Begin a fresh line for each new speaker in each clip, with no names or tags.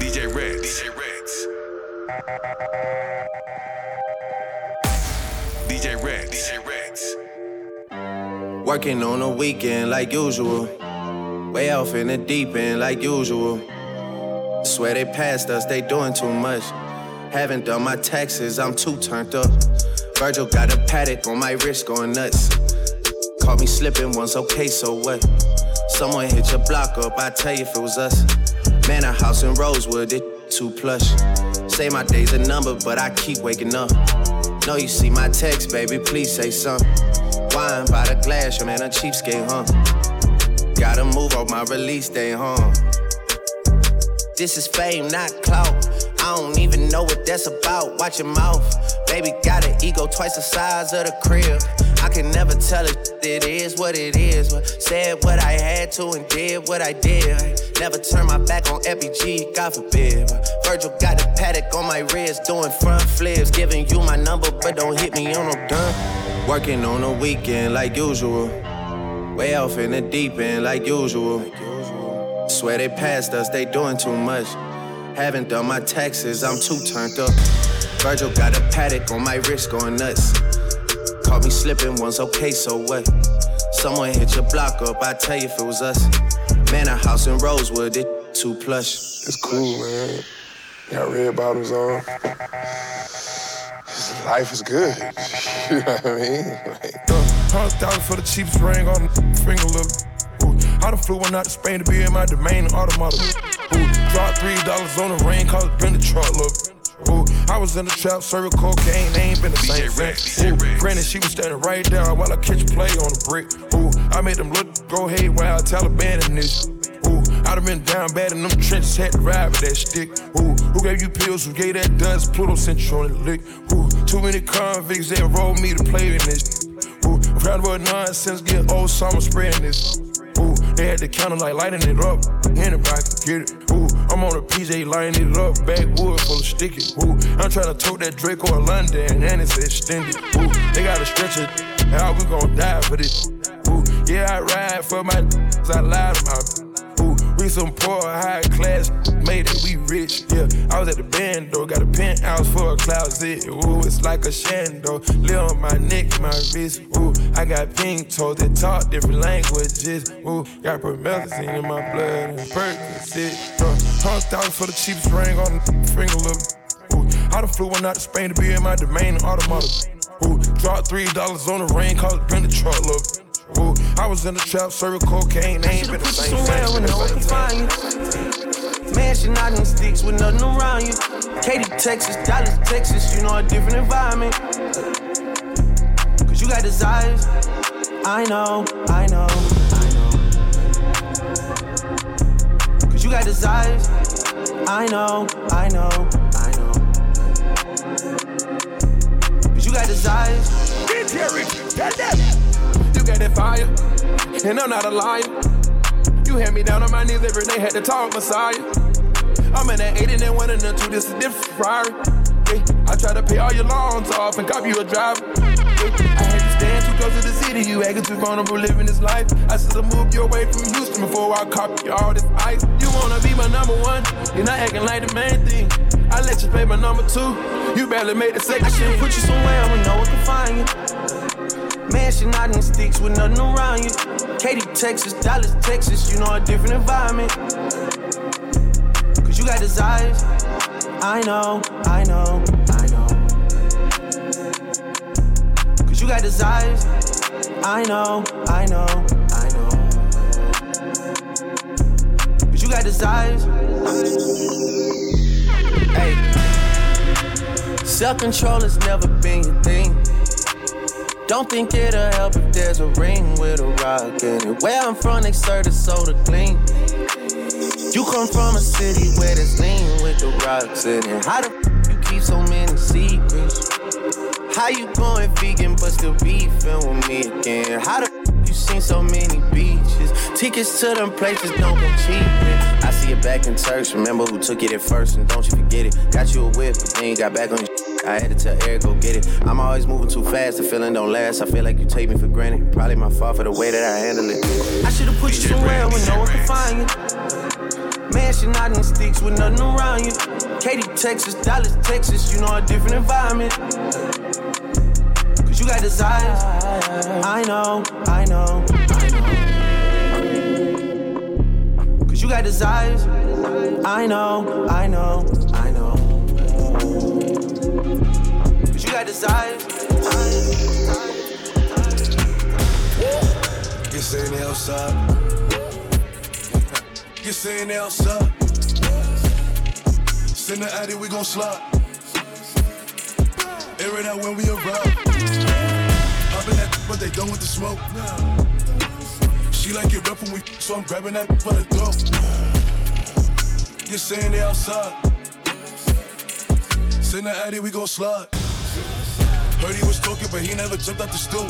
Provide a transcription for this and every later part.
DJ Red, DJ Reds. DJ Red, DJ Reds.
Working on a weekend like usual. Way off in the deep end like usual. Swear they passed us, they doing too much. Haven't done my taxes, I'm too turned up. Virgil got a Patek on my wrist going nuts. Caught me slipping once, okay, so what? Someone hit your block up, I tell you if it was us. Man, a house in Rosewood, it too plush. Say my day's a number, but I keep waking up. Know you see my text, baby, please say something. Wine by the glass, your man a cheapskate, huh? Gotta move off my release day, huh? This is fame, not clout. I don't even know what that's about. Watch your mouth. Baby got an ego twice the size of the crib. I can never tell it, it is what it is. But said what I had to and did what I did. Never turn my back on FBG, God forbid. But Virgil got the Patek on my wrist, doing front flips. Giving you my number, but don't hit me on no dime. Working on a weekend like usual. Way off in the deep end like usual. Swear they passed us, they doing too much. Haven't done my taxes, I'm too turned up. Virgil got a Patek on my wrist going nuts. Caught me slipping once, okay, so what? Someone hit your block up, I tell you if it was us. Man, a house in Rosewood, it too plush.
It's cool, man. Got red bottoms on. Life is good. you know what I mean? Like, uh,
Hundred thousand for the cheapest ring on the finger, look. Ooh, I done flew one out to Spain to be in my domain automata. Ooh, dropped three dollars on the ring, cause it been the truck, look. Ooh, I was in the trap, serving cocaine, they ain't been the same since. Ooh, granted, she was standing right there while I catch play on the brick. Ooh, I made them look, go haywire, Taliban in this. Ooh, I done been down bad in them trenches, had to ride with that stick. Ooh, who gave you pills? Who gave that dust? Pluto sent you on the lick. Ooh, too many convicts, that enrolled me to play in this. Ooh, I'm proud of nonsense, get old summer spreading this. They had the counter like lighting it up. Anybody can get it. Ooh, I'm on a PJ lighting it up. Backwood full of sticky. Ooh, I'm trying to tote that Draco in London and it's extended. Ooh, they gotta stretch it. How we gon' die for this? Ooh, yeah, I ride for my I lie to my we some poor, high class, made it, we rich, yeah. I was at the band, though, got a penthouse for a closet. Ooh, it's like a shando. Live on my neck, my wrist. Ooh, I got pink toes that talk different languages. Ooh, got promethazine in my blood and Percocet. Uh, Hundred thousand for the cheapest ring on the finger, look. Ooh, I done flew one out to Spain to be in my domain automata. Ooh, dropped three dollars on the ring, cause it been the truck, look. I was in the trap, serving cocaine, they ain't been the same since.
where no one can find you. Mansion out in sticks with nothing around you. Katy, Texas, Dallas, Texas, you know a different environment. Cause you got desires. I know, I know, I know. Cause you got desires. I know, I know. Got desires.
You got that fire, and I'm not a liar. You had me down on my knees every day, had to talk Messiah. I'm in that 8 and then 1 and then 2, this is different Ferrari. Yeah, I try to pay all your loans off and cop you a driver. Yeah, I had to stand too close to the city, you acting too vulnerable living this life. I should have moved you away from Houston before I cop you all this ice. Wanna be my number one, you're not acting like the main thing. I let you play my number two, you barely made the second
I should've
shit.
put you somewhere where no one can find you. Mansion out in sticks with nothing around you. Katy, Texas, Dallas, Texas, you know a different environment. Cause you got desires. I know, I know, I know. Cause you got desires. I know, I know, got desires. Hey. Self control has never been your thing. Don't think it'll help if there's a ring with a rock in it. Where I'm from, they serve the soda clean. You come from a city where there's lean with the rocks in it. How the f you keep so many secrets? How you going vegan but still beefing with me again? How the seen so many beaches? Tickets to them places don't come cheap. I see it back in Turks. Remember who took it at first, and don't you forget it. Got you a whip, but then you got back on your. I had to tell Eric go get it. I'm always moving too fast, the feeling don't last. I feel like you take me for granted. Probably my fault for the way that I handle it. I should've put you somewhere where no one can find
driving. Mansion out in sticks with nothing around you. Katy, Texas, Dallas, Texas, you know a different environment. Cause you got desires. I know, I know, Cause you got desires. I know, I know, I know. Cause you got desires.
Get sitting outside. Get sitting outside. Send the addy, we gon' slide. Air it out when we arrive. Popping that, but they done with the smoke. She like it rough when we, so I'm grabbing that for the throat. Get sitting outside. Send the addy, we gon' slide. Heard he was talking, but he never jumped out the stool.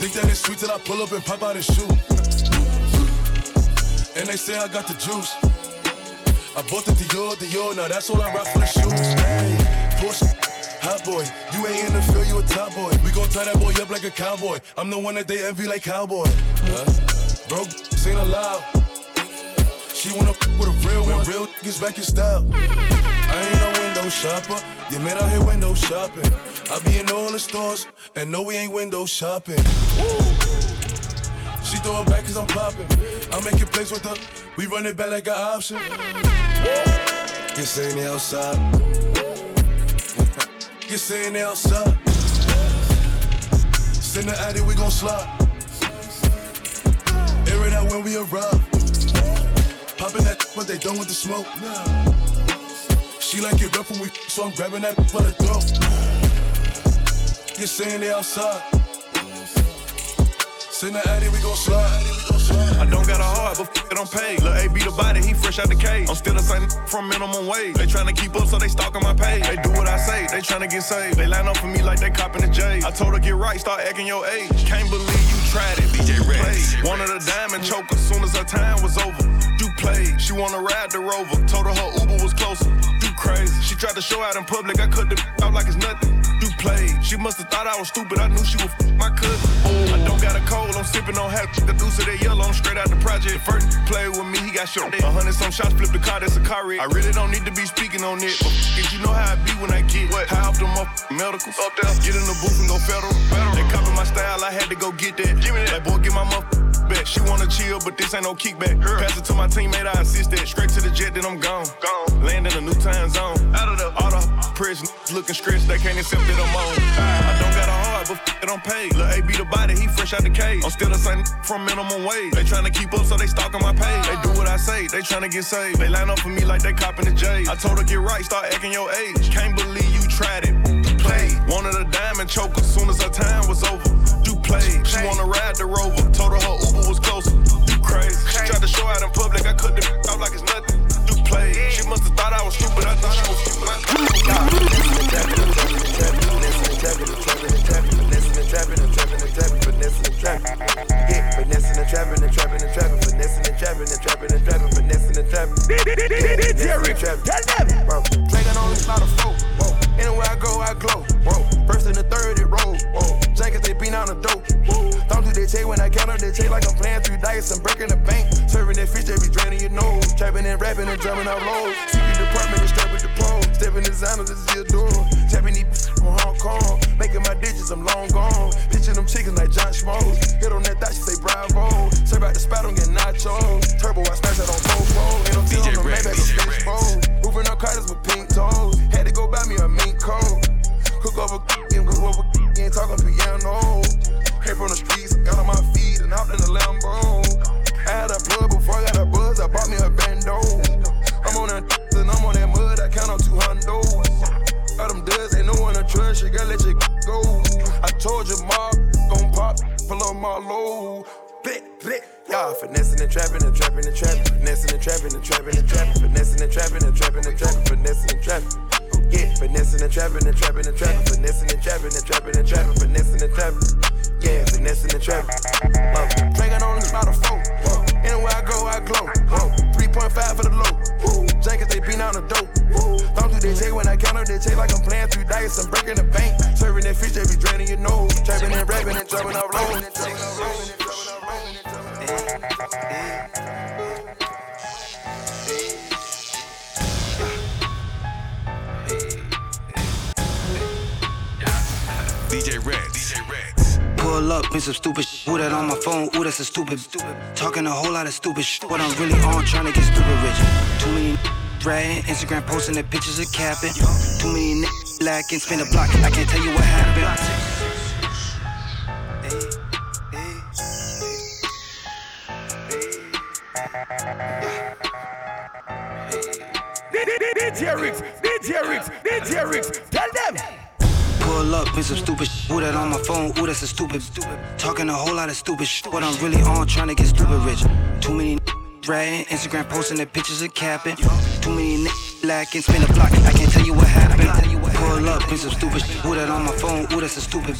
Think that it's sweet till I pull up and pop out his shoe. And they say I got the juice. I bought the Dior, Dior, now that's all I rock for the shoes. Hey, Porsche, hot boy, you ain't in the field, you a top boy. We gon' tie that boy up like a cowboy. I'm the one that they envy like cowboy. Huh? Broke, ain't allowed. She wanna f with a real one, real gets back in style. I ain't no window shopper, you man out here window shopping. I be in all the stores, and no, we ain't window shopping. She throw it back cause I'm popping. I'm making plays with her, we run it back like an option. Get sitting outside. Get sitting outside. Send the addy, we gon' slide. Air it out when we arrive. Popping that, but they done with the smoke. She like it rough when we, so I'm grabbing that for the throat. Get saying they outside. Send the addy, we gon' slide.
I don't got a heart, but f- it don't pay. Lil' A beat the body, he fresh out the cage. I'm still the same from minimum wage. They tryna keep up, so they stalking my page. They do what I say, they tryna get saved. They line up for me like they copping the J. I told her get right, start acting your age. Can't believe you tried it.
DJ Rex.
Wanted a diamond choker, soon as her time was over. Do play, she wanna ride the rover. Told her her Uber was closer. Do crazy. She tried to show out in public, I cut the out like it's nothing. Do play. She must have thought I was stupid. I knew she was my cousin. I don't got a cold, I'm sipping on half the deuce of that yellow. I'm straight out the project. First play with me, he got shot. A hundred some shots, flip the car, that's a car wreck. I really don't need to be speaking on it. But f- you know how I be when I get what? high off them up medicals. Up there. Get in the booth and go federal. federal. They copy my style, I had to go get that. Give me that. Like, boy, get my muff back. She wanna chill, but this ain't no kickback. Pass it to my teammate, I assist that. Straight to the jet, then I'm gone. Gone. Land in a new time zone. Out of the all the prison looking stressed, they can't accept that I'm on. I don't got a heart, but f- it don't pay. Lil' A beat the body, he fresh out the cage. I'm still the same from minimum wage. They tryna keep up, so they stalking my page. They do what I say, they tryna get saved. They line up for me like they copping the J. I told her get right, start acting your age. Can't believe you tried it. Play. Wanted a diamond choker, soon as her time was over. Do play. She wanna ride the rover. Told her her Uber was closer. Do crazy. She tried to show out in public, I cut the out like it's nothing. Do play. She must have thought I was stupid, I thought she was stupid.
Trapping, finessing, and trapping, finessing and trapping, finessing and trapping, finessing and trapping, finessing and trapping, finessing and trapping, finessing and trapping.
This is Jerry. Tell
Dragon on the spot of flow. Whoa. Anywhere I go, I glow. Whoa. First and the third, it roll. Whoa. Jackets, they beat on the dope. Whoa. Don't do that check when I count up that check like I'm playing three dice. I'm breaking the bank. Serving that fish, they be draining your nose. Trapping and rapping and drumming out low. Secret department is strapped with the pro. Stepping designer, this is your door. Tapping these from Hong Kong. Making my digits, I'm long gone. Pitching them chickens like John Schmoes. Hit on that thought, she say bravo. Serve out the spot, I'm getting nachos. Turbo, I smash that on GoPro. Ain't no
DJ
deal on the
Rex,
Maybach,
DJ
I'm Carters with pink toes. Had to go buy me a mink coat. Cook over and cook over ain't talking piano. Came from the streets, got on my feet and hopped in the Lambo. I had a plug before I got a buzz, I bought me a bando. I'm on that and I'm on that mud, I count on two hundos. All them duds ain't no one to trust, you gotta let you go. I told you, Mark, gon' pop, pull up my low. Blick, blick. Y'all finessing and trapping and trapping and trapping, finessing and trapping and trapping and trapping, finessing and trapping and trapping and trapping, finessing and trapping. Yeah, finessing and trapping and trapping and trapping, finessing and trapping and trapping and trapping, finessing and trapping. Yeah, finessing and trapping. Uh, Dragon on the spot of four. Anywhere I go, I glow. Whoa. 3.5 for the low. Jackets, they beat on the dope. Don't do that check when I count up that check like I'm playing three dice. I'm breaking the bank. Serving that fish, they be draining your nose. Trapping and rapping and jumping off low.
DJ DJ
Pull up in some stupid shit. Ooh, that on my phone. Ooh, that's a stupid. stupid. Talking a whole lot of stupid shit. What I'm really on, trying to get stupid rich. Too many ratting. Instagram posting their pictures of capping. Too many lacking. Spin a block. I can't tell you what happened.
DJ Riggs, DJ Riggs, DJ Riggs, tell them.
Pull up in some stupid shit. That on my phone? Ooh, that's a stupid. Talking a whole lot of stupid shit. What I'm really on, trying to get stupid rich. Too many bragging, Instagram posting their pictures of capping. Too many lacking, spin a block. I can't tell you what happened. Pull up in some stupid shit. Who that on my phone? Ooh, that's a stupid.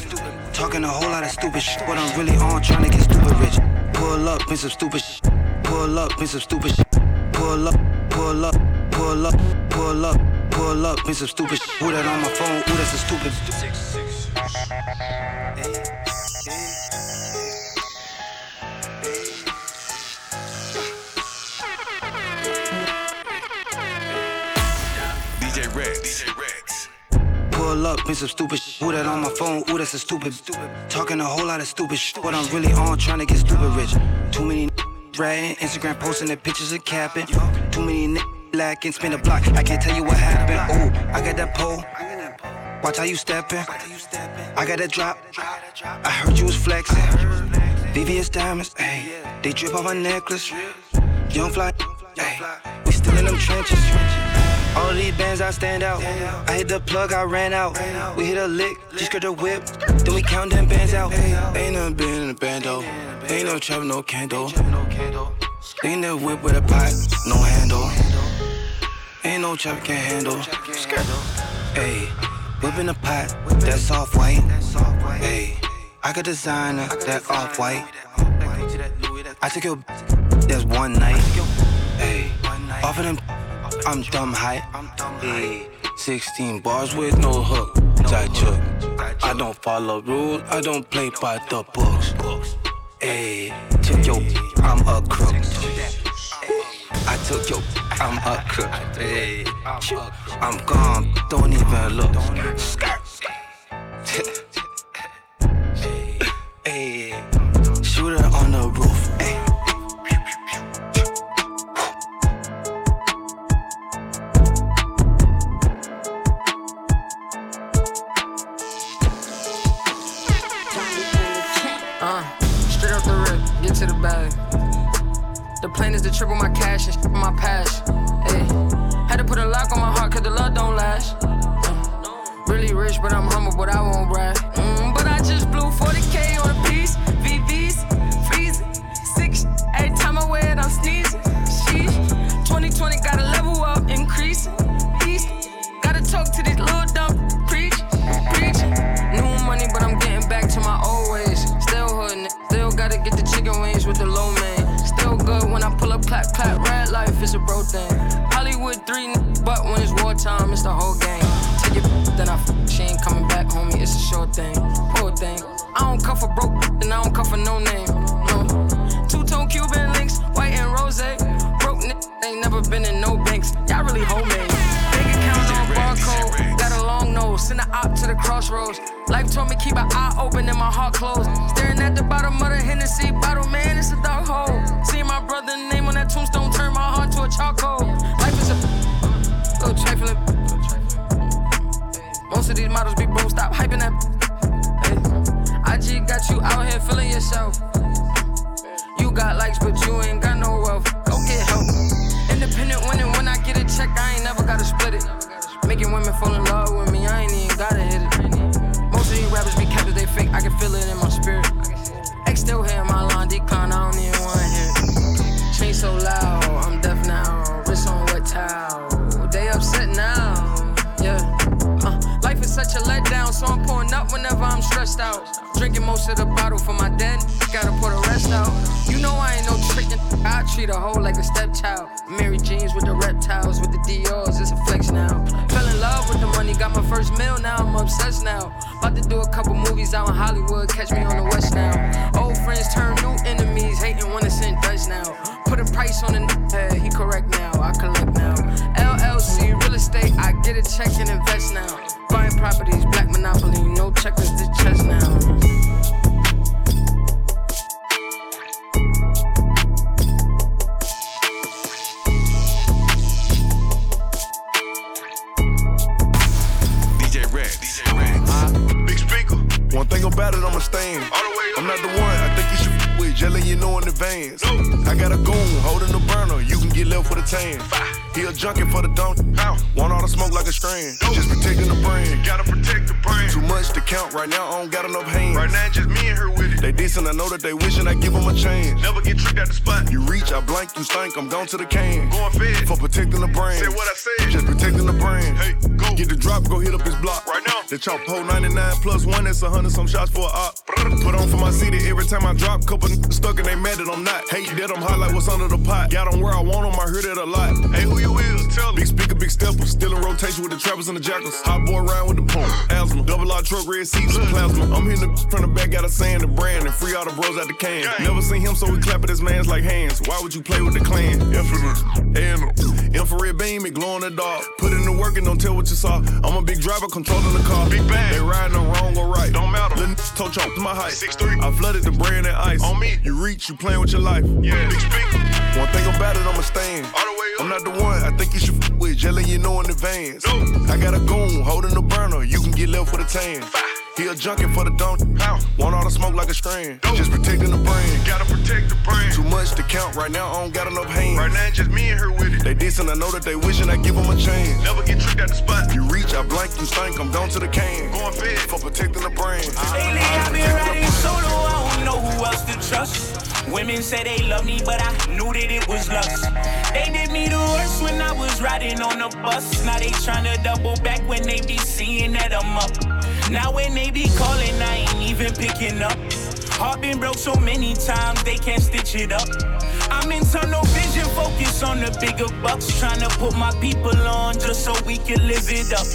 Talking a whole lot of stupid shit. What I'm really on, trying to get stupid rich. Pull up in some stupid shit. Pull up in some stupid shit. Pull up, pull up, pull up, pull up, pull up in some stupid shit. Who that on my phone? Ooh, that's a stupid.
DJ Rex. DJ Rex.
Pull up in some stupid shit. Who that on my phone? Ooh, that's a stupid. Talking a whole lot of stupid shit. What I'm really on, trying to get stupid rich. Too many bragging, Instagram posting the pictures of capping. Too many niggas lacking, spin a block. I can't tell you what happened. Ooh, I got that pole. Watch how you steppin'. I got that drop. I heard you was flexing. VVS diamonds, ayy. They drip off my necklace. Young fly, ayy. We still in them trenches. All these bands, I stand out. I hit the plug, I ran out. We hit a lick, just got the whip. Then we count them bands out. Ain't nothing been in the bando. Ain't no trap, no candle. Ain't that whip with a pot, no handle. Ain't no trap can handle. Ayy, whip in the pot, that's off white. Ayy, I got designer, that off white. I took your that's one night. Off of them, I'm dumb high. Ayy, 16 bars with no hook. I took. I don't follow rules, I don't play by the books. Ayy, took your, I'm a crook. I took your, I'm a crook. Ayy, I'm gone, don't even look. Ayy,
Fall in love with me, I ain't even gotta hit it. Most of these rappers be captures, they fake, I can feel it in my spirit. X still hear my line decline, I don't even wanna hear it. Chain so loud, I'm deaf now. Wrist on wet towel. They upset now, yeah. Uh, life is such a letdown, so I'm pouring up whenever I'm stressed out. Drinking most of the bottle for my dead, gotta put the rest out. You know I ain't no trickin', I treat a hoe like a stepchild. Mary first meal, now I'm obsessed now. About to do a couple movies out in Hollywood, catch me on the west now. Old friends turn new enemies, hating when it's in Dutch now. Put a price on the head, he correct now, I collect now. LLC, real estate, I get a check and invest now. Buying properties, black monopoly, no checkers,
dissing. I know that they wishing I give them a chance. Never get tricked at the spot. You reach, I blank, you stink. I'm gone to the can. Going fed for protecting the brand. Say what I said. Just protecting the brand. Hey, go get the drop. Go hit up his block right now. The chop pole 99 plus one. That's a hundred some shots for a op. Put on for my city every time I drop. Couple n- stuck and they mad that I'm not. Hate that I'm hot like what's under the pot. Got them where I want them. I heard it a lot. Hey, who you is? Tell me. Big speaker, big stepper. Still in rotation with the trappers and the jackals. Hot boy round with the pump. Asthma. Double R truck, red seats, and plasma. I'm hitting the from the back, got a sand, the brand, and free all the bros out the can. Never seen him, so we clap at his mans like hands. Why would you play with the clan? Infamous. And infrared beam, it glow in the dark. Put in the work and don't tell what you saw. I'm a big driver, controlling the car. Big bang. They riding the wrong or right. Don't matter. Little toe chomp to my height. Six three. I flooded the brand and ice. On me. You reach, you playing with your life. Yeah. Big speaker. One thing about it, I'ma stand. All the way up. I'm not the one. I think you should f- with jelly, you know in advance. I got a goon holding the burner. You can get left with a tan. He a junkie for the don't. Want all the smoke like a strand. Just protecting the brand. Gotta protect the brand. Too much to count right now. I don't got enough hands. Right now, just me and her with it. They dissing. I know that they wishing I give them a chance. Never get tricked at the spot. You reach, I blank, you stink. I'm down to the can. Going fed for protecting the brand.
Lately I've been riding solo, I don't know who else to trust. Women say they love me, but I knew that it was lust. They did me the worst when I was riding on the bus. Now they tryna double back when they be seeing that I'm up. Now when they be calling, I ain't even picking up. Heart been broke so many times, they can't stitch it up. I'm in tunnel focus on the bigger bucks. Tryna put my people on just so we can live it up.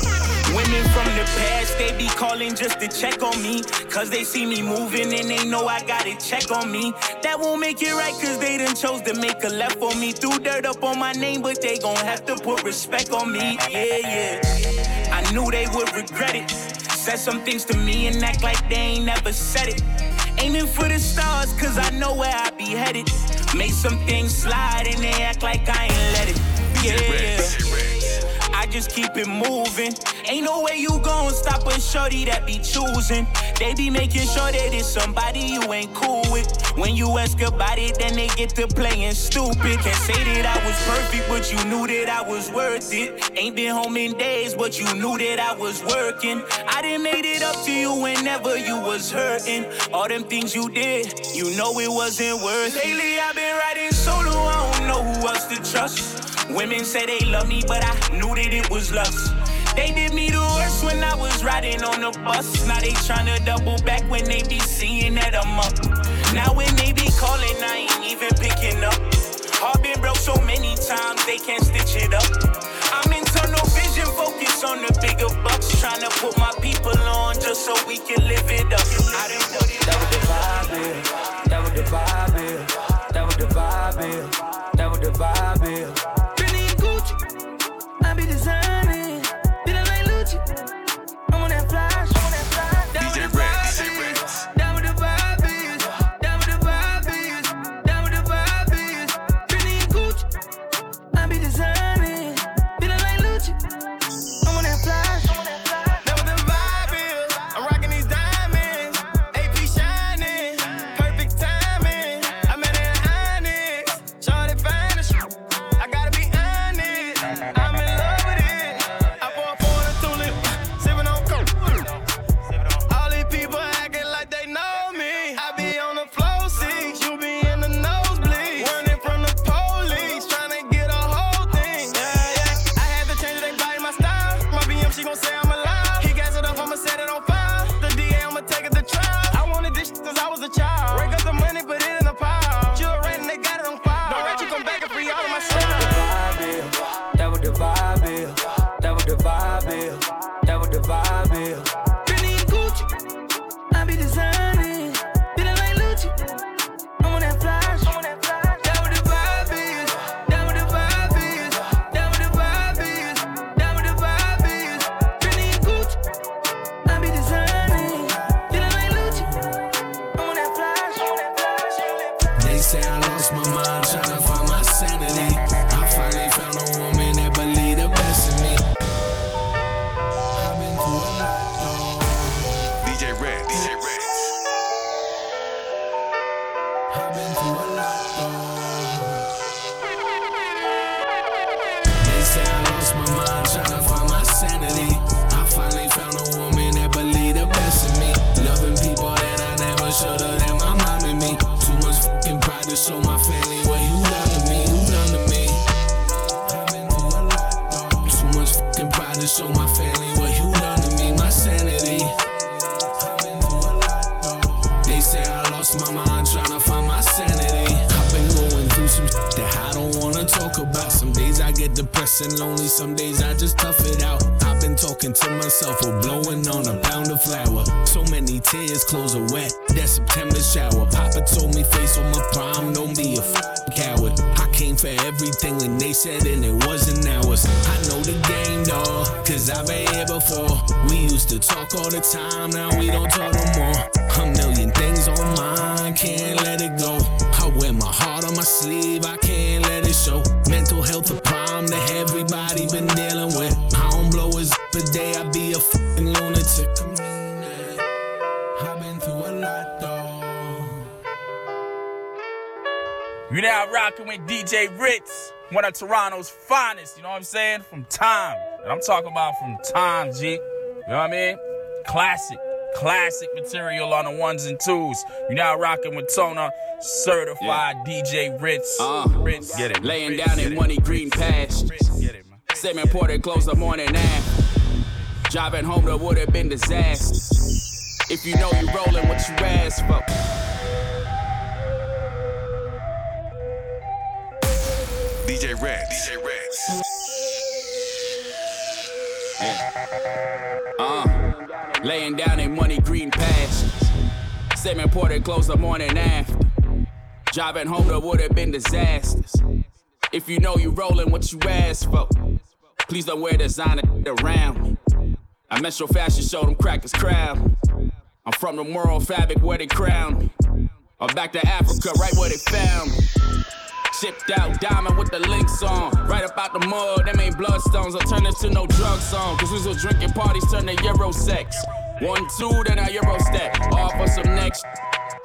Women from the past, they be calling just to check on me. Cause they see me moving and they know I got it check on me. That won't make it right, cause they done chose to make a left on me. Threw dirt up on my name, but they gon' have to put respect on me. Yeah, yeah. I knew they would regret it. Said some things to me and act like they ain't never said it. Aiming for the stars, cause I know where I be headed. Made some things slide and they act like I ain't let it. Yeah, just keep it moving. Ain't no way you gon' stop a shorty that be choosing. They be making sure that it's somebody you ain't cool with. When you ask about it, then they get to playing stupid. Can't say that I was perfect, but you knew that I was worth it. Ain't been home in days, but you knew that I was working. I done made it up to you whenever you was hurting. All them things you did, you know it wasn't worth it. Lately I've been riding solo, I don't know who else to trust. Women say they love me, but I knew that it was lust. They did me the worst when I was riding on the bus. Now they tryna double back when they be seeing that I'm up. Now when they be calling, I ain't even picking up. Heart been broke so many times, they can't stitch it up. I'm in tunnel vision, focus on the bigger bucks. Tryna put my people on just so we can live it up. I done put it
That was the vibe, yeah. That was the vibe, yeah. That was the vibe, yeah. That was the vibe, yeah.
Sleeve, I can't let it show. Mental health a problem that everybody been dealing with. I don't blow a day, I be a fucking lunatic. I've been through a lot though.
You now rocking with DJ Ritz, one of Toronto's finest, you know what I'm saying? From time. And I'm talking about from time, G. You know what I mean? Classic, classic material on the ones and twos. You're now rocking with Tona, certified DJ Ritz.
Uh,
Ritz. Get it.
Laying
Ritz,
down in
it.
money green pastures.
Get it, man.
Same ported close the morning after. Driving home that would have been disaster. If you know you rolling what you asked for.
DJ Rex. DJ Rex.
Uh, laying down in money green pastures. Same ported close the morning after. Driving home that would have been disasters. If you know you rolling what you asked for. Please don't wear designer around me. I Metro Fashion Show, them crackers crown. I'm from the moral fabric where they crown me. I'm back to Africa, right where they found me. Shipped out diamond with the links on. Right about the mud, them ain't bloodstones. I'll turn this to no drug song. Cause we was drinking parties, turn to Euro sex. One, two, then I Euro step. All for some next.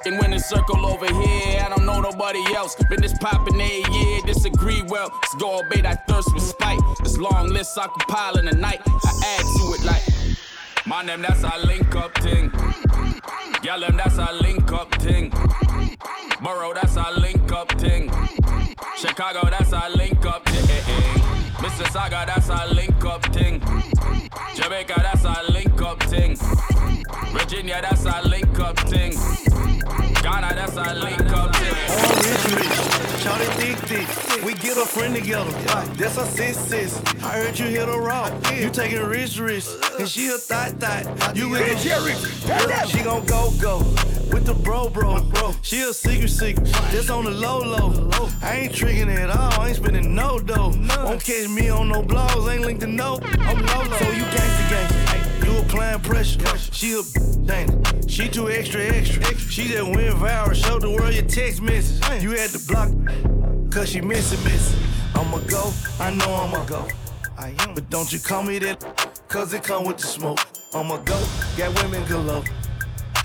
And when the circle over here, I don't know nobody else. Been this poppin' a year, disagree well. Let's go obey that thirst with spite. This long list I compile in the night. I add to it like, my name, that's a link up thing. Y'all them, that's a link up thing. Borough, that's a link up thing. Chicago, that's a link up thing. Mississauga, that's a link up thing. Jamaica, that's a link up thing. Virginia, that's our link up thing. Ghana, that's our link up thing.
All rich, rich. Shawty thick, thick. We get a friend together. That's a sis, sis. I heard you hit a rock. You taking rich, rich. And she a thot, thot. You with the She gon' go, go. With the bro, bro, bro. She a secret, secret. Just on the low, low. I ain't tricking at all. I ain't spending no dough. Won't catch me on no blogs. Ain't linked to no. I'm low, low. So you gangsta, gangsta. You applying pressure. She a dang. She too extra, extra. She just went viral. Showed the world your text message. You had to block cause she missing, missing. I'ma go. I know I'ma go. I am. But don't you call me that cause it come with the smoke. I'ma go. Got women galore.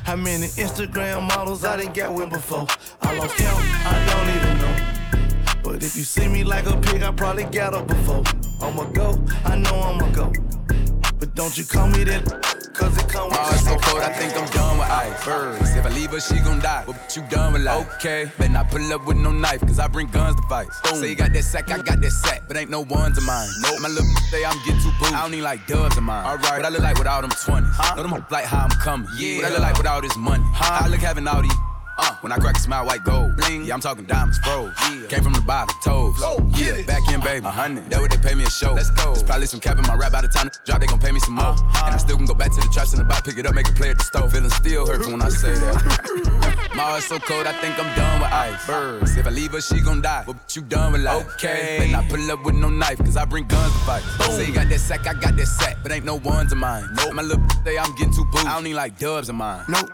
How many Instagram models I done got with before? I lost count. I don't even know. But if you see me like a pig, I probably got her before. I'ma go. I know I'ma go. But don't you call me that cause it come with
Oh, it's so cold, I think I'm done with ice. Birds, if I leave her, she gon' die. What you done with life? Okay, better not pull up with no knife, cause I bring guns to fight. Say you got that sack, I got that sack, but ain't no ones of mine. Nope. My little say I'm getting too booed. I don't need like dubs of mine. Alright, what I look like with all them 20s. Huh? Know them like how I'm coming. Yeah. What I look like with all this money. Huh? I look having all these. Uh, when I crack a smile, white gold. Bling. Yeah, I'm talking diamonds, froze. Yeah. Came from the bottom, toes. yeah, back in, baby. A hundred. That what they pay me a show. Let's go. There's probably some cap in my rap by the time the drop, they gon' pay me some more. And I still can go back to the traps in the box, pick it up, make a play at the stove. Feeling still hurts when I say that. my heart's so cold, I think I'm done with ice. Birds. If I leave her, she gon' die. But you done with life. Okay. Better I pull up with no knife, cause I bring guns to fight. Say you got that sack, I got that sack, but ain't no ones of mine. Nope. My little say I'm getting too booed. I don't need like dubs of mine.
Nope.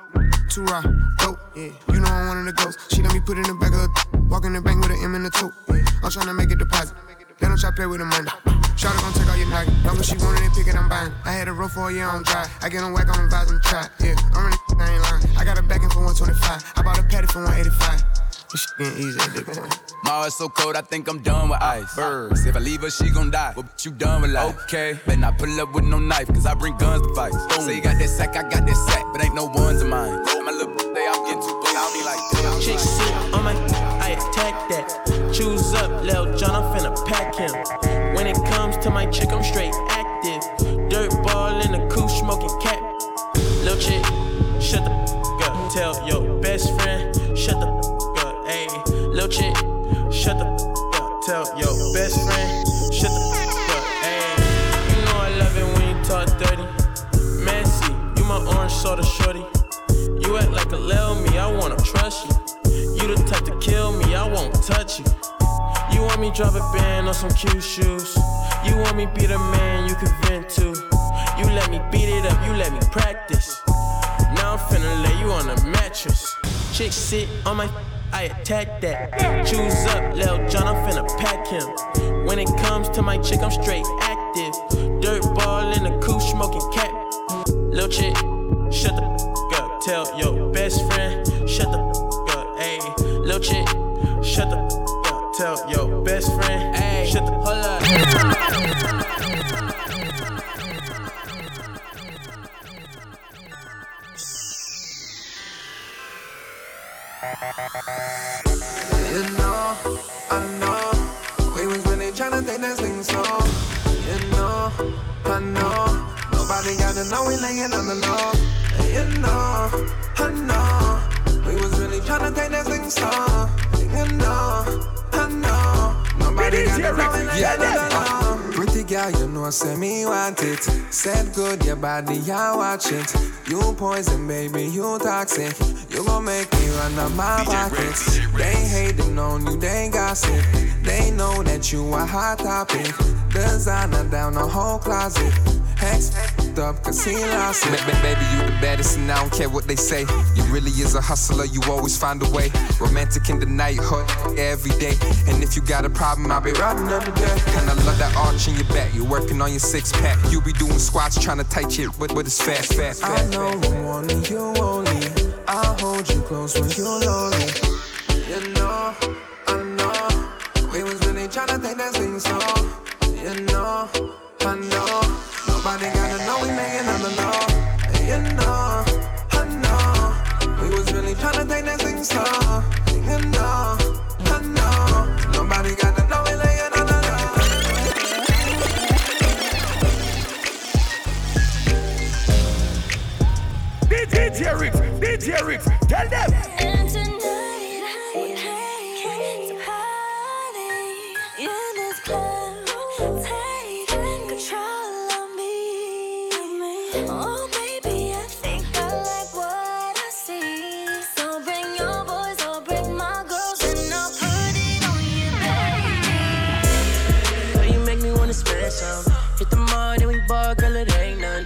Too raw, dope, yeah. You know I'm one of the ghosts. She let me put in the back of the walk in the bank with an M in the tote. Yeah. I'm tryna make a deposit. They don't try to play with the money. Shawty gon' take all your nugget. Long as she want it, pick it, I'm buying. I had a roll for a year on dry. I get on whack on the vibes and try. Yeah, I'm really, I ain't lying. I got a backing for 125. I bought a patty for 185. This shit getting easy, nigga.
My heart's so cold, I think I'm done with ice. Birds, if I leave her, she gon' die. But you done with life. Okay, better not pull up with no knife, cause I bring guns to fight. Say you got that sack, I got that sack, but ain't no ones of mine. My little
Chick sit on my I attack that. Choose up, Lil John, I'm finna pack him. When it comes to my chick, I'm straight active. Dirt ball in the coupe, smoking cat. Lil chick, shut the up. Tell your best friend, shut the up. Ayy, lil chick, shut the up. Tell your best friend, shut the up, ayy. You know I love it when you talk dirty. Messy, you my orange soda shorty. You act like a little me, I wanna trust you. You the type to kill me, I won't touch you. You want me drop a band on some cute shoes. You want me be the man you can vent to. You let me beat it up, you let me practice. Now I'm finna lay you on a mattress. Chick sit on my, I attack that. Choose up, Lil John, I'm finna pack him. When it comes to my chick, I'm straight active. Dirt ball in the coupe, smoking cat. Lil chick, shut the up. Tell your best friend, shut the up. Lil chick, shut the up. Tell your best friend, ayy, shut the hold up.
You know, I know, we was really tryna take this thing slow. You know, I know, nobody gotta know we laying on the low. You know, I know, tryna take this thing slow. You know, I know, nobody gotta know we laying on the low. Pretty girl, you know, say me want it. Said good, your body, I watch it. You poison, baby, you toxic. You gon' make me run up my pockets. They hating on you, they gossip. They know that you a hot topic. Designer down the whole closet. Hex up, cause he lost it.
Ba- ba- Baby, you the baddest, and I don't care what they say. You really is a hustler, you always find a way. Romantic in the night, hot every day. And if you got a problem, I'll be right another day. And I love that arch in your back. You're working on your six pack. You be doing squats, trying to tight shit, but, but it's fast, fast, fast.
I know I'm wanting you only. I'll hold you close when you're lonely. You know, I know. We was really tryna take that thing slow. You know, I know.
Hit the mall, then we bar, girl, it ain't none.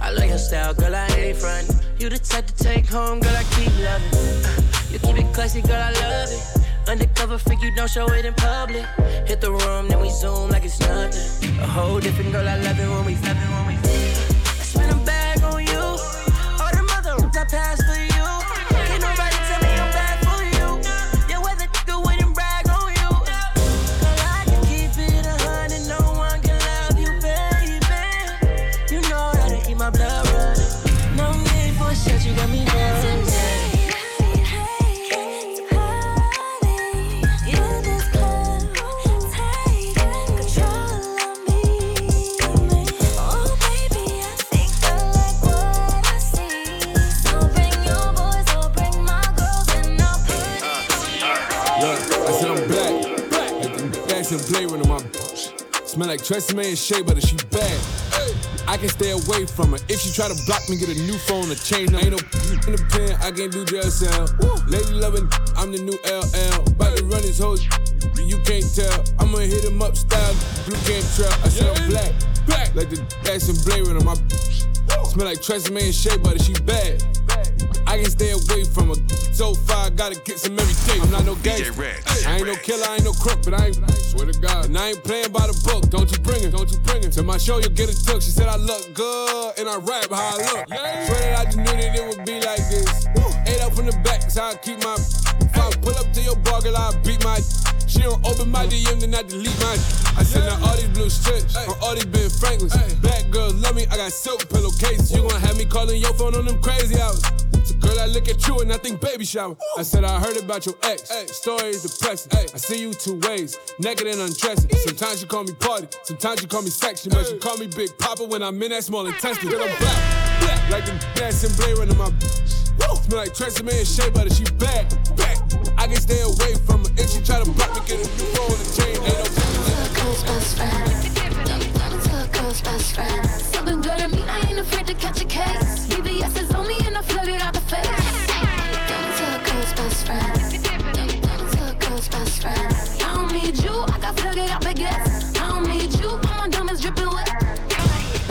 I love your style, girl, I ain't front. You the type to take home, girl, I keep loving. You keep it classy, girl, I love it. Undercover freak, you don't show it in public. Hit the room, then we zoom like it's nothing. A whole different girl, I love it when we step it, when we
like Tresemme and Shea Butter. She bad. I can stay away from her. If she try to block me, get a new phone or change. Ain't no in the pen, I can't do jail cell. Lady loving, I'm the new LL. About to run this whole you can't tell. I'ma hit him up style, blue can't trail. I said I'm black, black like the and Blade Runner. My smell like Tresemme and Shea Butter. She bad. I can stay away from her. So far, I gotta get some every day. I'm not no gangster. I ain't no killer, I ain't no crook, but I ain't. Swear to God, and I ain't playing by the book. Don't you bring it, don't you bring it. To my show, you'll get a took. She said I look good, and I rap how I look. Swear that I just knew that it would be like this. Eight up from the back, how I keep my. If I pull up to your bar, girl, I beat my. She don't open my DM, then I delete my. I send out all these blue strips on all these Ben Franklins. Black girls love me, I got silk pillowcases. You gon' have me calling your phone on them crazy hours. So girl, I look at you and I think baby shower. I said I heard about your ex. Story is depressing. I see you two ways, naked and undressing. Sometimes you call me party, sometimes you call me section, but you call me Big Papa when I'm in that small intestine. Girl, I'm black, black Like the dancing blade running my. Woo! Smell like Tracy Man Shea Butter, she back, back. I can stay away from her. If she try to block me, get a new phone and chain. Ain't no
Circle's best friend. Circle's best friend. Something good at me, I ain't afraid to catch a case. VVS is on me and I flood it out need you, I got flooded out baguettes. I don't need you, my diamonds dripping wet.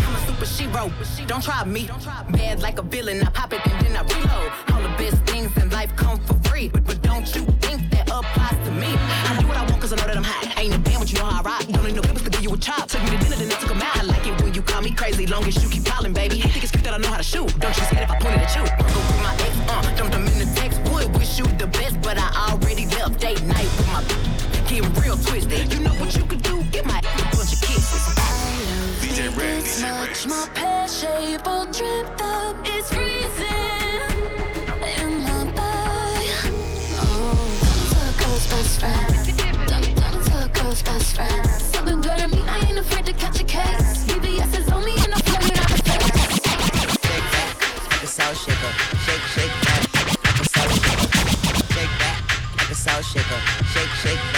I'm a super shero. Don't try me. Bad like a villain. I pop it and then I reload. All the best things in life come for free. But, but don't you think that applies to me? I do what I want cause I know that I'm hot. Ain't a band, but you know how I rock. Don't need no papers to give you a chop. Took me to dinner, then I took 'em out. I like it when you call me crazy. Long as you keep calling, baby. Think it's cute that I know how to shoot. Don't you scared if I pointed at you?
Red.
my pear shape all dripped up. It's freezing in my body. Oh, Circle's best friend. Circle's best friend. Something good at me, I ain't afraid to catch a case. VVS is on me and I'm flooded out the face.
like a salt shaker. Shake, shake that like a salt shaker. Shake that like a salt shaker. Shake, shake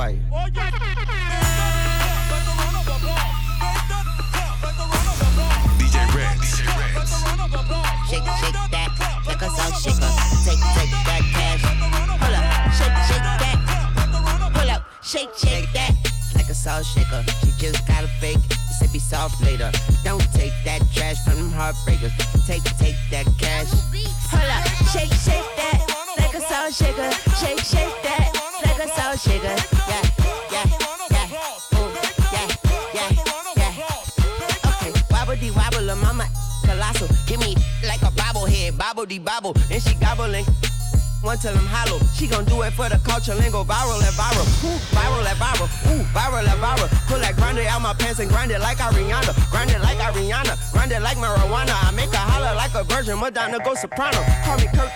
Clap it for the culture and go viral and viral. Ooh, viral and viral. Ooh, viral and viral. Pull that grinder out my pants and grind it like Ariana. Grind it like Ariana. Grind it like marijuana. I make a holler like a virgin. Madonna go soprano. Call me Kurt.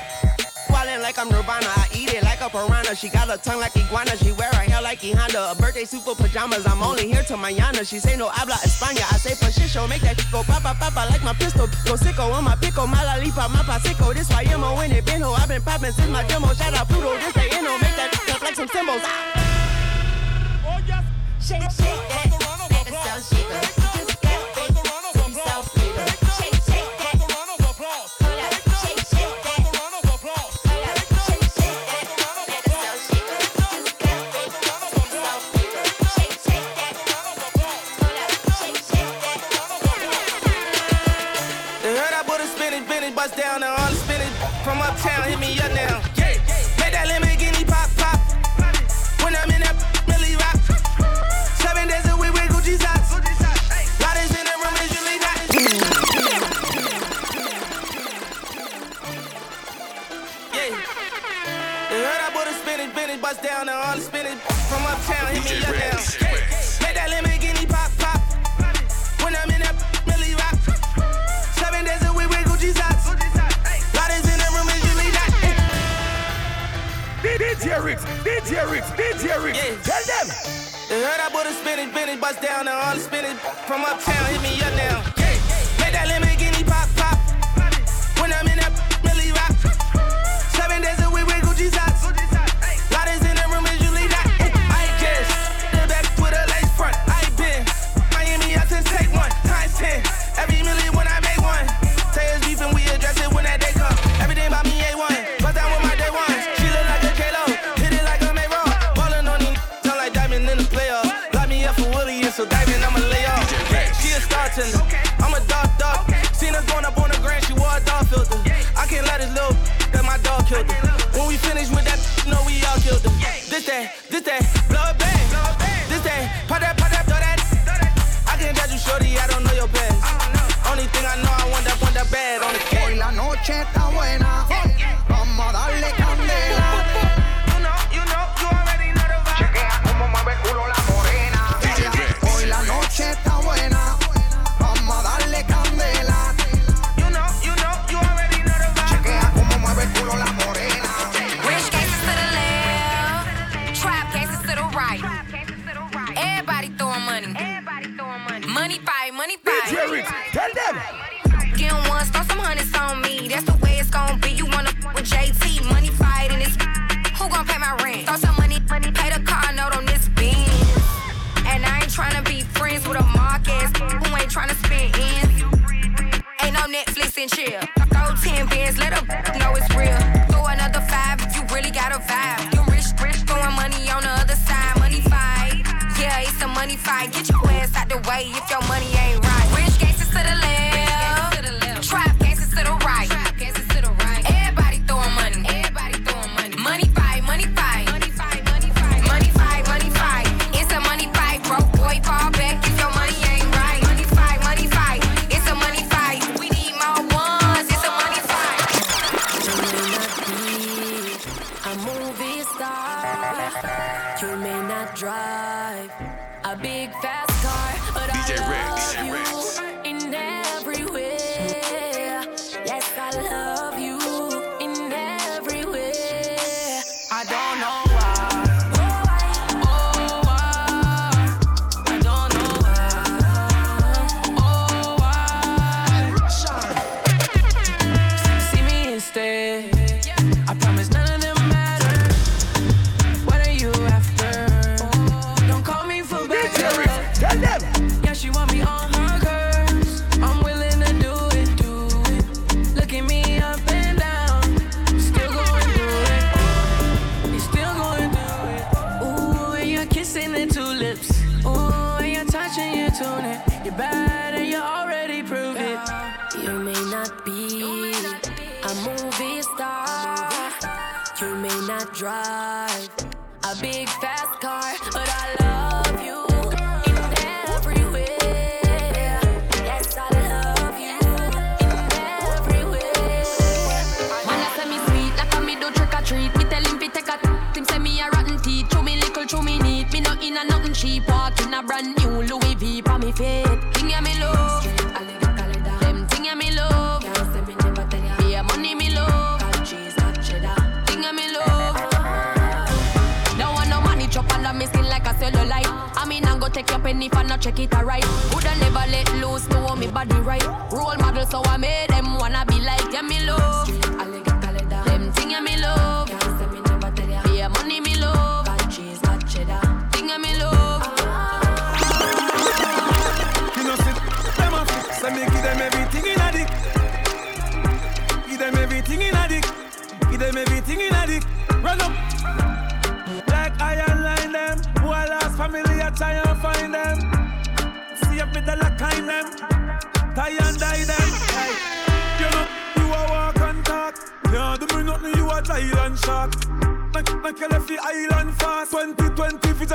Wildin' like I'm Nirvana. I eat it like a piranha. She got a tongue like iguana. She wear her hair like E Honda. A birthday super pajamas. I'm only here till mañana. She say no habla España. I say show make that go papa papa like my pistol. Go sicko on my pico. My lalipa, my pasico. This why I'm when it been ho. I've been poppin' since my demo. Shout out Pluto. This they inno. Make that stuff like some symbols. Ah. Shake, shake that. Make a sound shaker.
Put a spinach, spinach, bust down and all the spinach from uptown. Hit me up now. Yeah. Make that Lamborghini a
big fast car, but
DJ
I love you drive
penny for not check it alright. Woulda never let loose, know me body right. Role model, so I made them wanna be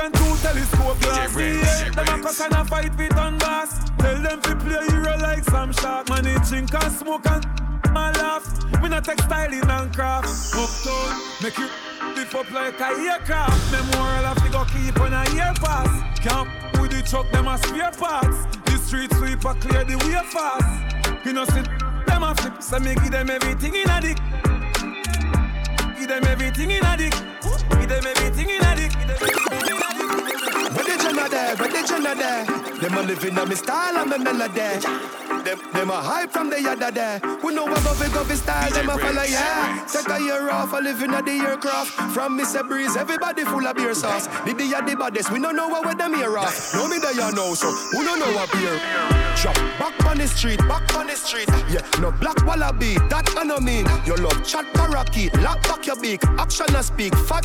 2020 vision two telescope glass. Yeah, Them a cuss and a fight with on gas. Tell them to play hero like some shark Man, they drink and smoke and I laugh. We not textile in and craft. Uptown, make you lift up like a aircraft. Memorial have to go keep on a year pass. Can't with the truck, them a spare parts. The street sweeper clear the way fast. You know, see, them a flip. So me give them everything in a dick. Give them everything in a dick. Give them everything in a dick.
Where the Jenna there? Where the Jenna there? Them a living on me style and me melody. Them, them a hype from the yada there. We know what go go style, them a follow yeah. Take a year off, a living at the aircraft. From Mr. Breeze, everybody full of beer sauce. Did The the baddest, we don't know what them here off. No me there you know, so who don't know what beer. Drop back on the street, back on the street. Yeah, no black wallaby, that I no mean. Your love chat parakeet, lock back your beak. Action a speak, fat,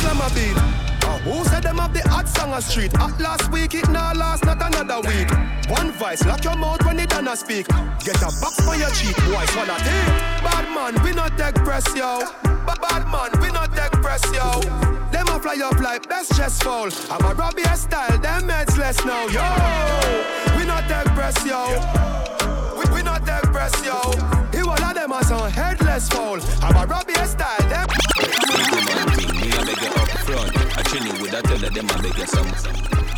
slam a beat. Who said them have the hot song a street? At last week, it now last, not another week. One vice, lock your mouth when it done a speak. Get a box for your cheek, boy, swallow tape. Bad man, we not take press, yo. Bad man, we not take press, yo. Them a fly up like best chest fall. I'm a Robbie style, them heads less now, yo. We not take press, yo. We, we not take press, yo.
dance foul. I'm a Robbie style, them.
Me a beg up front. I you with a tell them I beg you some.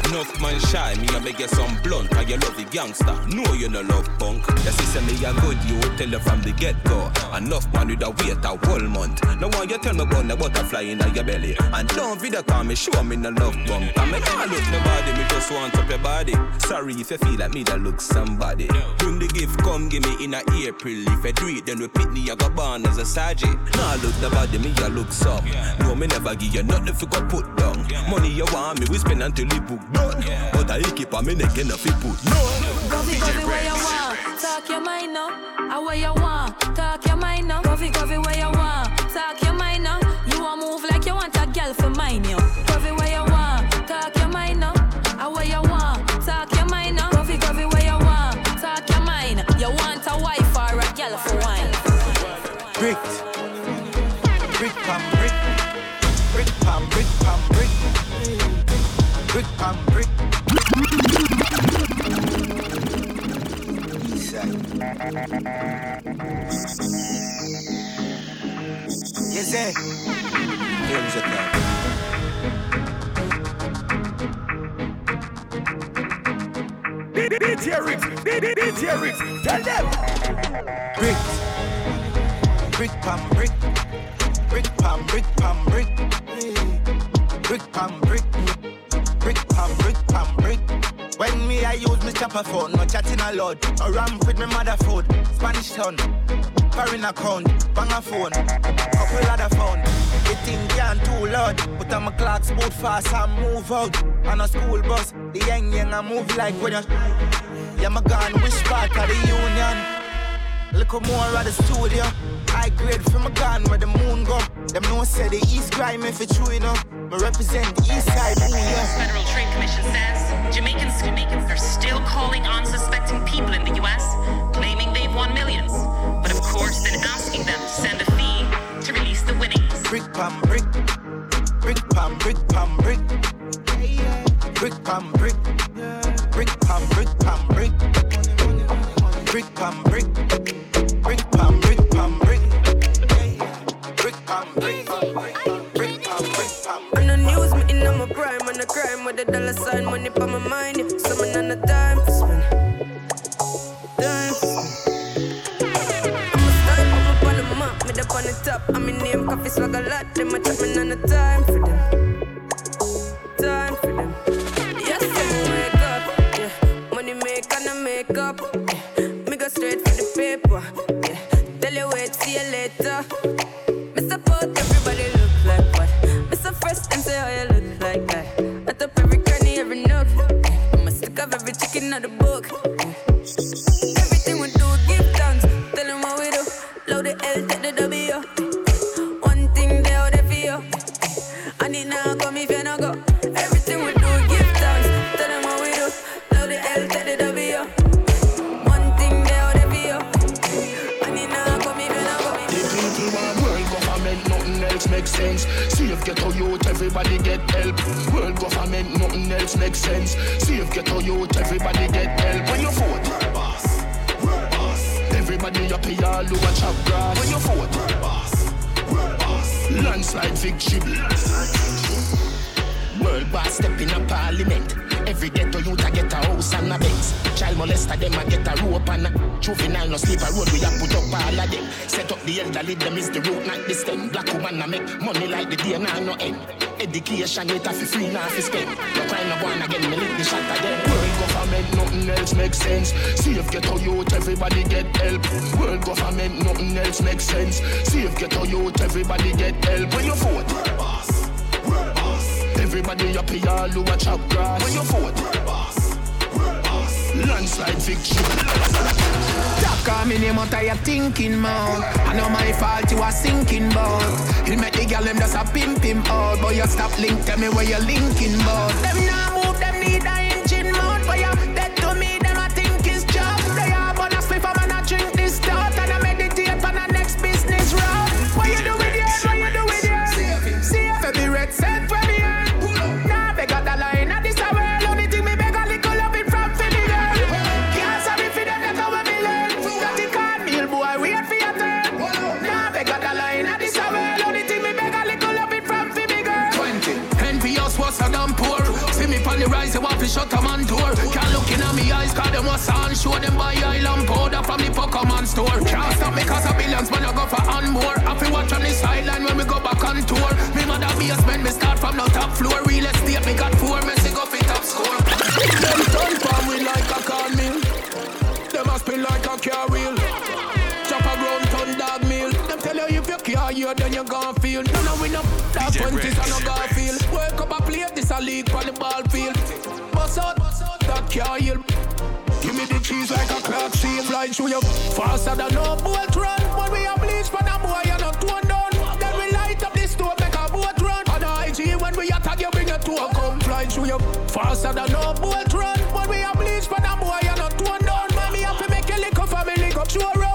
Enough man shy, me a beg you some blunt. Cause you love the gangster, no you no love punk. Your sister me a good, you tell her from the get go. Enough man with a wait a whole month. No one you tell me about the butterfly in your belly. And don't video call me, show me no love bump. I me nah look nobody, me just want up your body. Sorry if you feel like me that look somebody. Bring the gift, come give me in a April. If I do it, then repeat me, I go born as a sergeant. Nah look nobody, me a look some. No, me never give you nothing if you go put down. Money you want me, we spend until you book done. But I keep on me neck if you put no.
Go fi, go fi where you want, talk your mind now. I where you want, talk your mind now. Go fi, go fi where you want,
brick pam brick. Yes, sir. Here's the club.
DJ Riggs, DJ Riggs, tell them.
Brick, brick pam brick, brick pam brick pam brick, brick pam brick When me I use me chopper phone, no chatting a lot. I ramp with my mother food, Spanish town, foreign account, bang a phone, couple other phone. The thing can't too loud, but I'm a clocks boot fast and move out. On a school bus, the young young I move like when you. Yeah, my gun, which part of the union? Look more at the studio. I grade from a gun where the moon go. Them no say the east crime if it's true enough. Me represent the east side, ooh yeah.
Federal Trade Commission says Jamaicans, Jamaicans are still calling unsuspecting people in the US, claiming they've won millions. But of course, then asking them to send a fee to release the winnings.
Brick pam brick, brick pam brick pam brick, brick pam
the dollar sign, money on my mind. Yeah. Summon on the time for spend. Time for spend. I'ma start up on the map, me up on the top. I'm in name, coffee swag a lot. Them a chat me
makes sense. Save ghetto youth, everybody get help. World nothing else makes sense. Save ghetto youth, everybody get help. When you boss, world boss. Everybody up here, grass. When you vote, world boss, world boss. Landslide victory. World boss step in a parliament. Every ghetto youth a get a house and a Benz. Child molester them a get a rope and a juvenile no sleep a road we a put up all of them. Set up the elderly them is the root not the stem. Black woman a make money like the day now no end. Education it a fi free now fi spend. No crime no one again me lick the shot again. World government nothing else makes sense. Save ghetto youth everybody get help. World government nothing else makes sense. Save ghetto youth everybody get help. When you vote, Everybody up here all over chop grass. When you vote, world boss, world boss. Landslide victory.
Talk on me name out of your thinking mouth. I know my fault you are sinking bout. He make the girl them just a pimp him out, but you stop link. Tell me where you're linking bout. Them now shut a man door. Can't look in me eyes, cause them was on show them buy island powder from the Pokemon store. Can't stop me cause of billions, man, I go for and more. I feel watch on the sideline when we go back on tour. Me mother basement, me start from the top floor. Real estate, me got four, me go fit top score. Them turn from we like a corn mill. Them a spin like a car wheel. You you can't then you gon' feel. No, no, we no that twenties and no Garfield. Wake up a play, this a league on the ball field. Bust out, that can't heal. Give me the cheese like a clock seal, flying through you faster than no boat run. When we a bleach for the boy, you're not torn down. Then we light up the store, make a boat run. On IG, when we attack you, bring it to a come flying through you faster than no boat run. When we a bleach for the boy, you're not torn down. Me have to make a lick of family, go show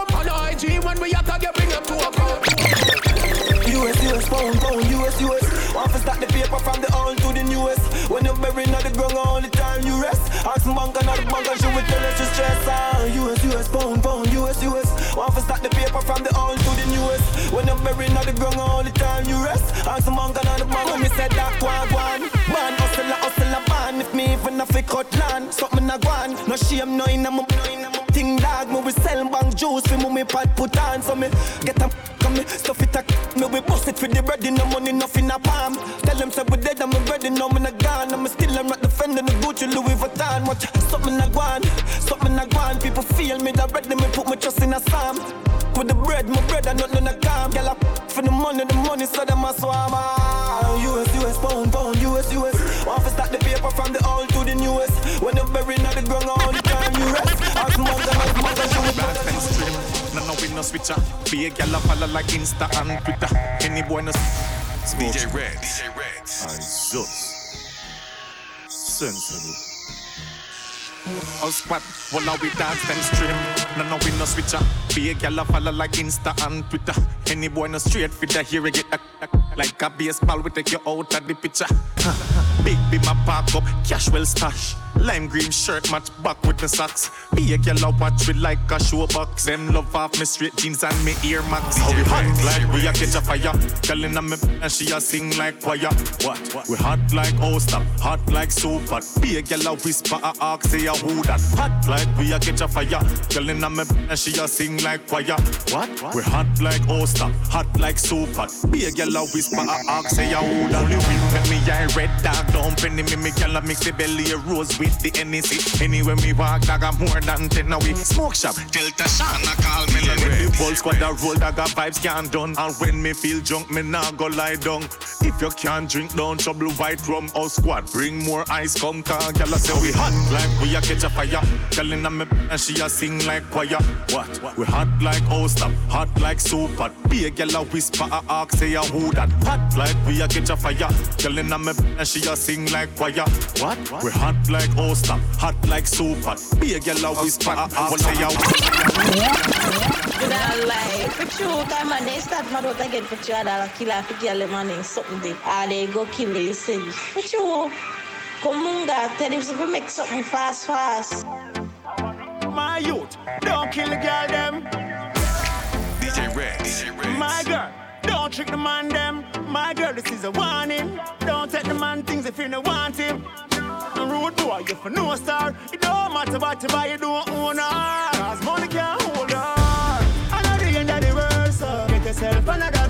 Buried on the ground, all the time you rest. Ask the bank, another bank, and she will tell us to stress. Ah, US, US, pound, pound, US, US. Want to start the paper from the old to the newest. When you're buried on the ground, all the time you rest. Ask the bank, another bank, when me said that one, one. Man, hustle, a hustle, a man. If me even a fake cut land, something a gwan. No shame, no in a mo, no in a mo. Ting dog, me we sell bank juice, we me pot put on, so me get a come me stuff it a me we bust it for the bread, no money, nothing a palm. Tell them say we dead, I'm Vuitton. Watch something a gwan, something a gwan. People feel me that ready, me put my trust in a psalm. With the bread, my bread, I nothing a calm. Girl, I for the money, the money, so them a swam. Ah, US, US, pound, pound, US, US. Want to start the paper from the old to the newest. When you're buried on the ground, all the time you rest. Ask man, ask man, ask man,
Back and stream. No, no, we no switcher. Be a gal follow like Insta and Twitter. Any boy no
DJ Red. DJ Red.
I just sensible. Us squad, well we dance them stream. No, no, we no switcher. Be a gal a follow like Insta and Twitter. Any boy no straight fit the here get a, a, like a baseball. We take you out of the picture. Big be my park up, casual stash. Lime green shirt match back with the socks. Be a gal a watch with like a show box. Them love off me straight jeans and me ear max. How we hot like we a catch a fire. Girl inna me and she a sing like choir. What? what? We hot like oh stop, hot like. But be a gal a whisper a ask say a who that. Hot like we a catch a fire. Girl and she a sing like choir. What? what? We hot like stop, hot like soup. Be a gal a whisper a ask say a who that. Only when me I red dog don't penny me me gal a mix the belly a rose with the NEC. Anywhere me walk, dog a more than ten now we smoke shop. Tell Tashana call me like when the whole squad a roll, dog a vibes can't done. And when me feel drunk, me nah go lie down. If you can't drink down trouble white rum or squad, bring more ice come car. A say we hot like we a catch a fire. Gyal inna me and she a sing like choir. What? We hot like stop, hot like soup pot. Be a gyal a whisper a ask say a who that. Hot like we a catch a fire. Gyal inna me and she a sing like choir. What? We hot like stop, hot like soup pot. Be a gyal a whisper a ask say a
Don't lie. For true, come on, they start mad out again for two dollar killer for girl them money something ah they go kill the city. For true. Kumunga, tell him to make something fast, fast.
My youth, don't kill the girl them.
DJ Red.
My girl, don't trick the man them. My girl, this is a warning. Don't take the man things if you don't want him. And rude boy, you for no star. It don't matter what you buy, you don't own her. Cause money can't hold her. I know the end of the world, so get yourself another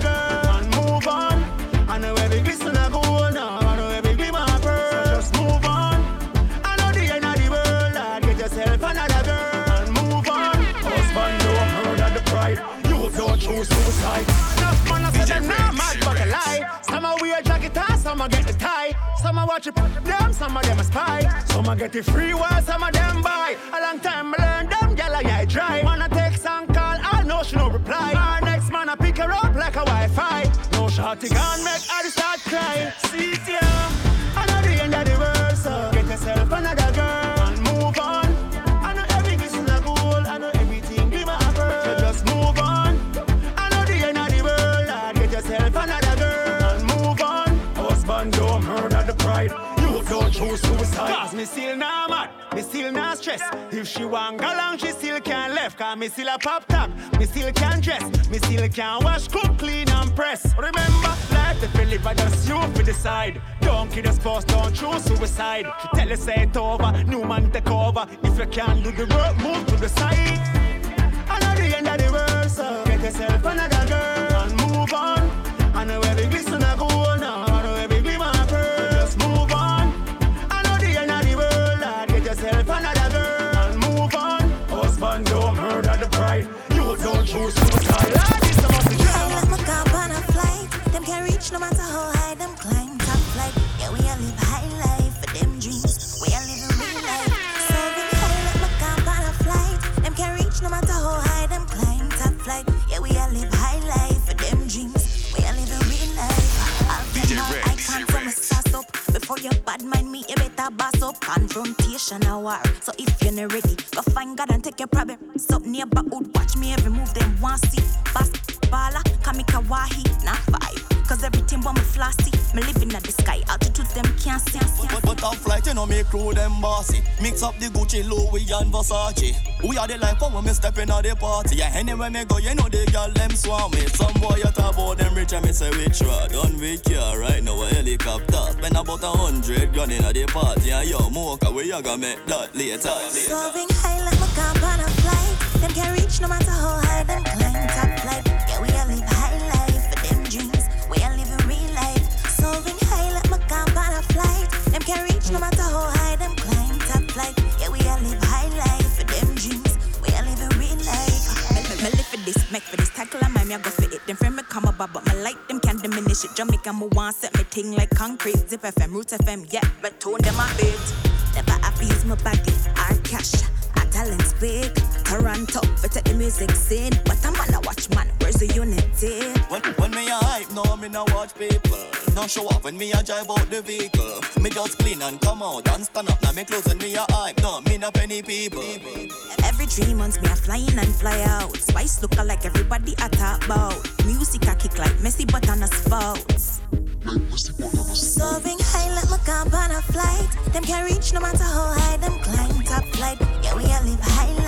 choose suicide. Enough man, I said them nah mad, but a lie. Some a wear jacket, and some a get the tie. Some a watch it, them, some of them a spy. Some a get it free while some of them buy. A long time I learn them, gyal a yeah dry. Man a text and call, I know she no reply. Our next man a pick her up like a Wi-Fi. No shorty can make her start crying. See yeah. Stress.
If she want go long, she still can left. Cause me still a pop top, me still can dress. Me still can wash, cook, clean and press. Remember, life if you live, just you for decide. Don't kill the spouse, don't choose suicide. She tell you say it over, new man take over. If you can't do the work, move to the side. I know the end of the world, so uh, get yourself another girl and move on. I know every glisten I go
no matter how high them climb. Top flight. Yeah, we a live high life for them dreams. We a live real life. So high let my car on a flight. Them can reach no matter how high them climb. Top flight. Yeah, we a live high life for them dreams. We a live real life. I'll get my icon from a sauce up. Before you bad mind me, you better boss up. Confrontation a war. So if
crew them bossy. Mix up the Gucci, Louis and Versace. We are the life for when me step in the party. Yeah, anywhere me go, you know the girl them swarm me. Some boy you talk about them rich and me say which road. Done with car right now a helicopter. Spend about a hundred grand in at the party. And yo, mocha, where you gonna make that later? later.
Soaring high like my car on a flight. Them can reach no matter how high them climb. I go for it. Them friend me come about, but my light them can diminish it. Jamaica, me want set me ting like concrete. Zip FM, Root FM, yeah, but tone them a bit. Never happy use my body, our cash. Our talent's big. Toronto, better the music scene. But I'm gonna watch man, where's the unity?
When, when me a hype, no me no watch people. No show off when me a drive out the vehicle. Me just clean and come out and stand up. Now me clothes when me a hype. No, me no penny people.
Every three months, me a flying and fly out. Spice look like everybody I talk about. Music I kick like messy but on a spouts. Soaring high like my car on a flight. Them can reach no matter how high them climb. Top flight, yeah, we a live high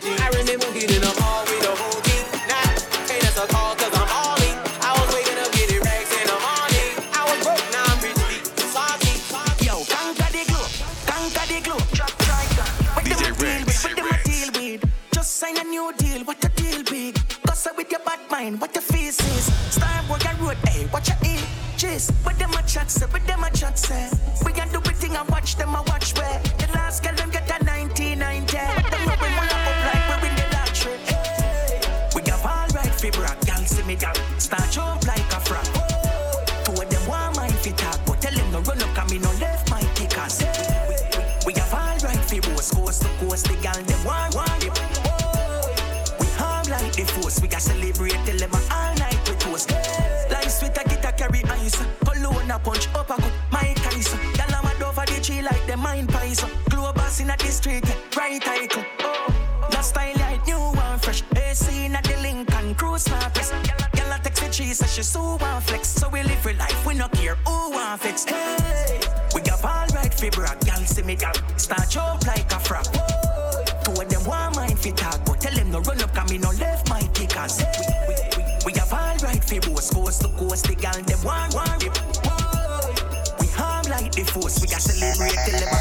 jeans. I remember getting them all with the whole team. Now, hey, that's a call cause I'm all in. I was waking up getting racks in the morning. I was broke, now I'm rich, deep, salty.
Yo, conquer the globe, conquer the globe. Drop striker. What them a deal with? What them a deal with? Just sign a new deal. What a deal big? Gossip with your bad mind. What the face is? Star boy and road. Hey, watch your inches. What them a chat say? What them a chat say? We can do everything and watch them a watch where the last girl them get start jump like a frog. Oh, Two of them want my fit talk, but tell them no run up 'cause me no left my kickers. We, we have all right for both coast to coast. The gal them want want it. Oh, we hard like the force. We got celebrate till them all night we toast. Like sweet a get a carry ice. Cologne a punch up a good my ice. Gal a mad over the tree like them mind pies. Glow boss in a the street, right icon. She so want flex. So we live real life, we no care who want fix. Hey, we got all right fi brag. Gal see me gal start jump like a frog. Two of them want mind fi talk, but tell them no run up, up 'cause me no left my kickers. We, we, we, we have all right fi boast, coast to coast. The gal them want want rip. We harm like the force. We got celebrate till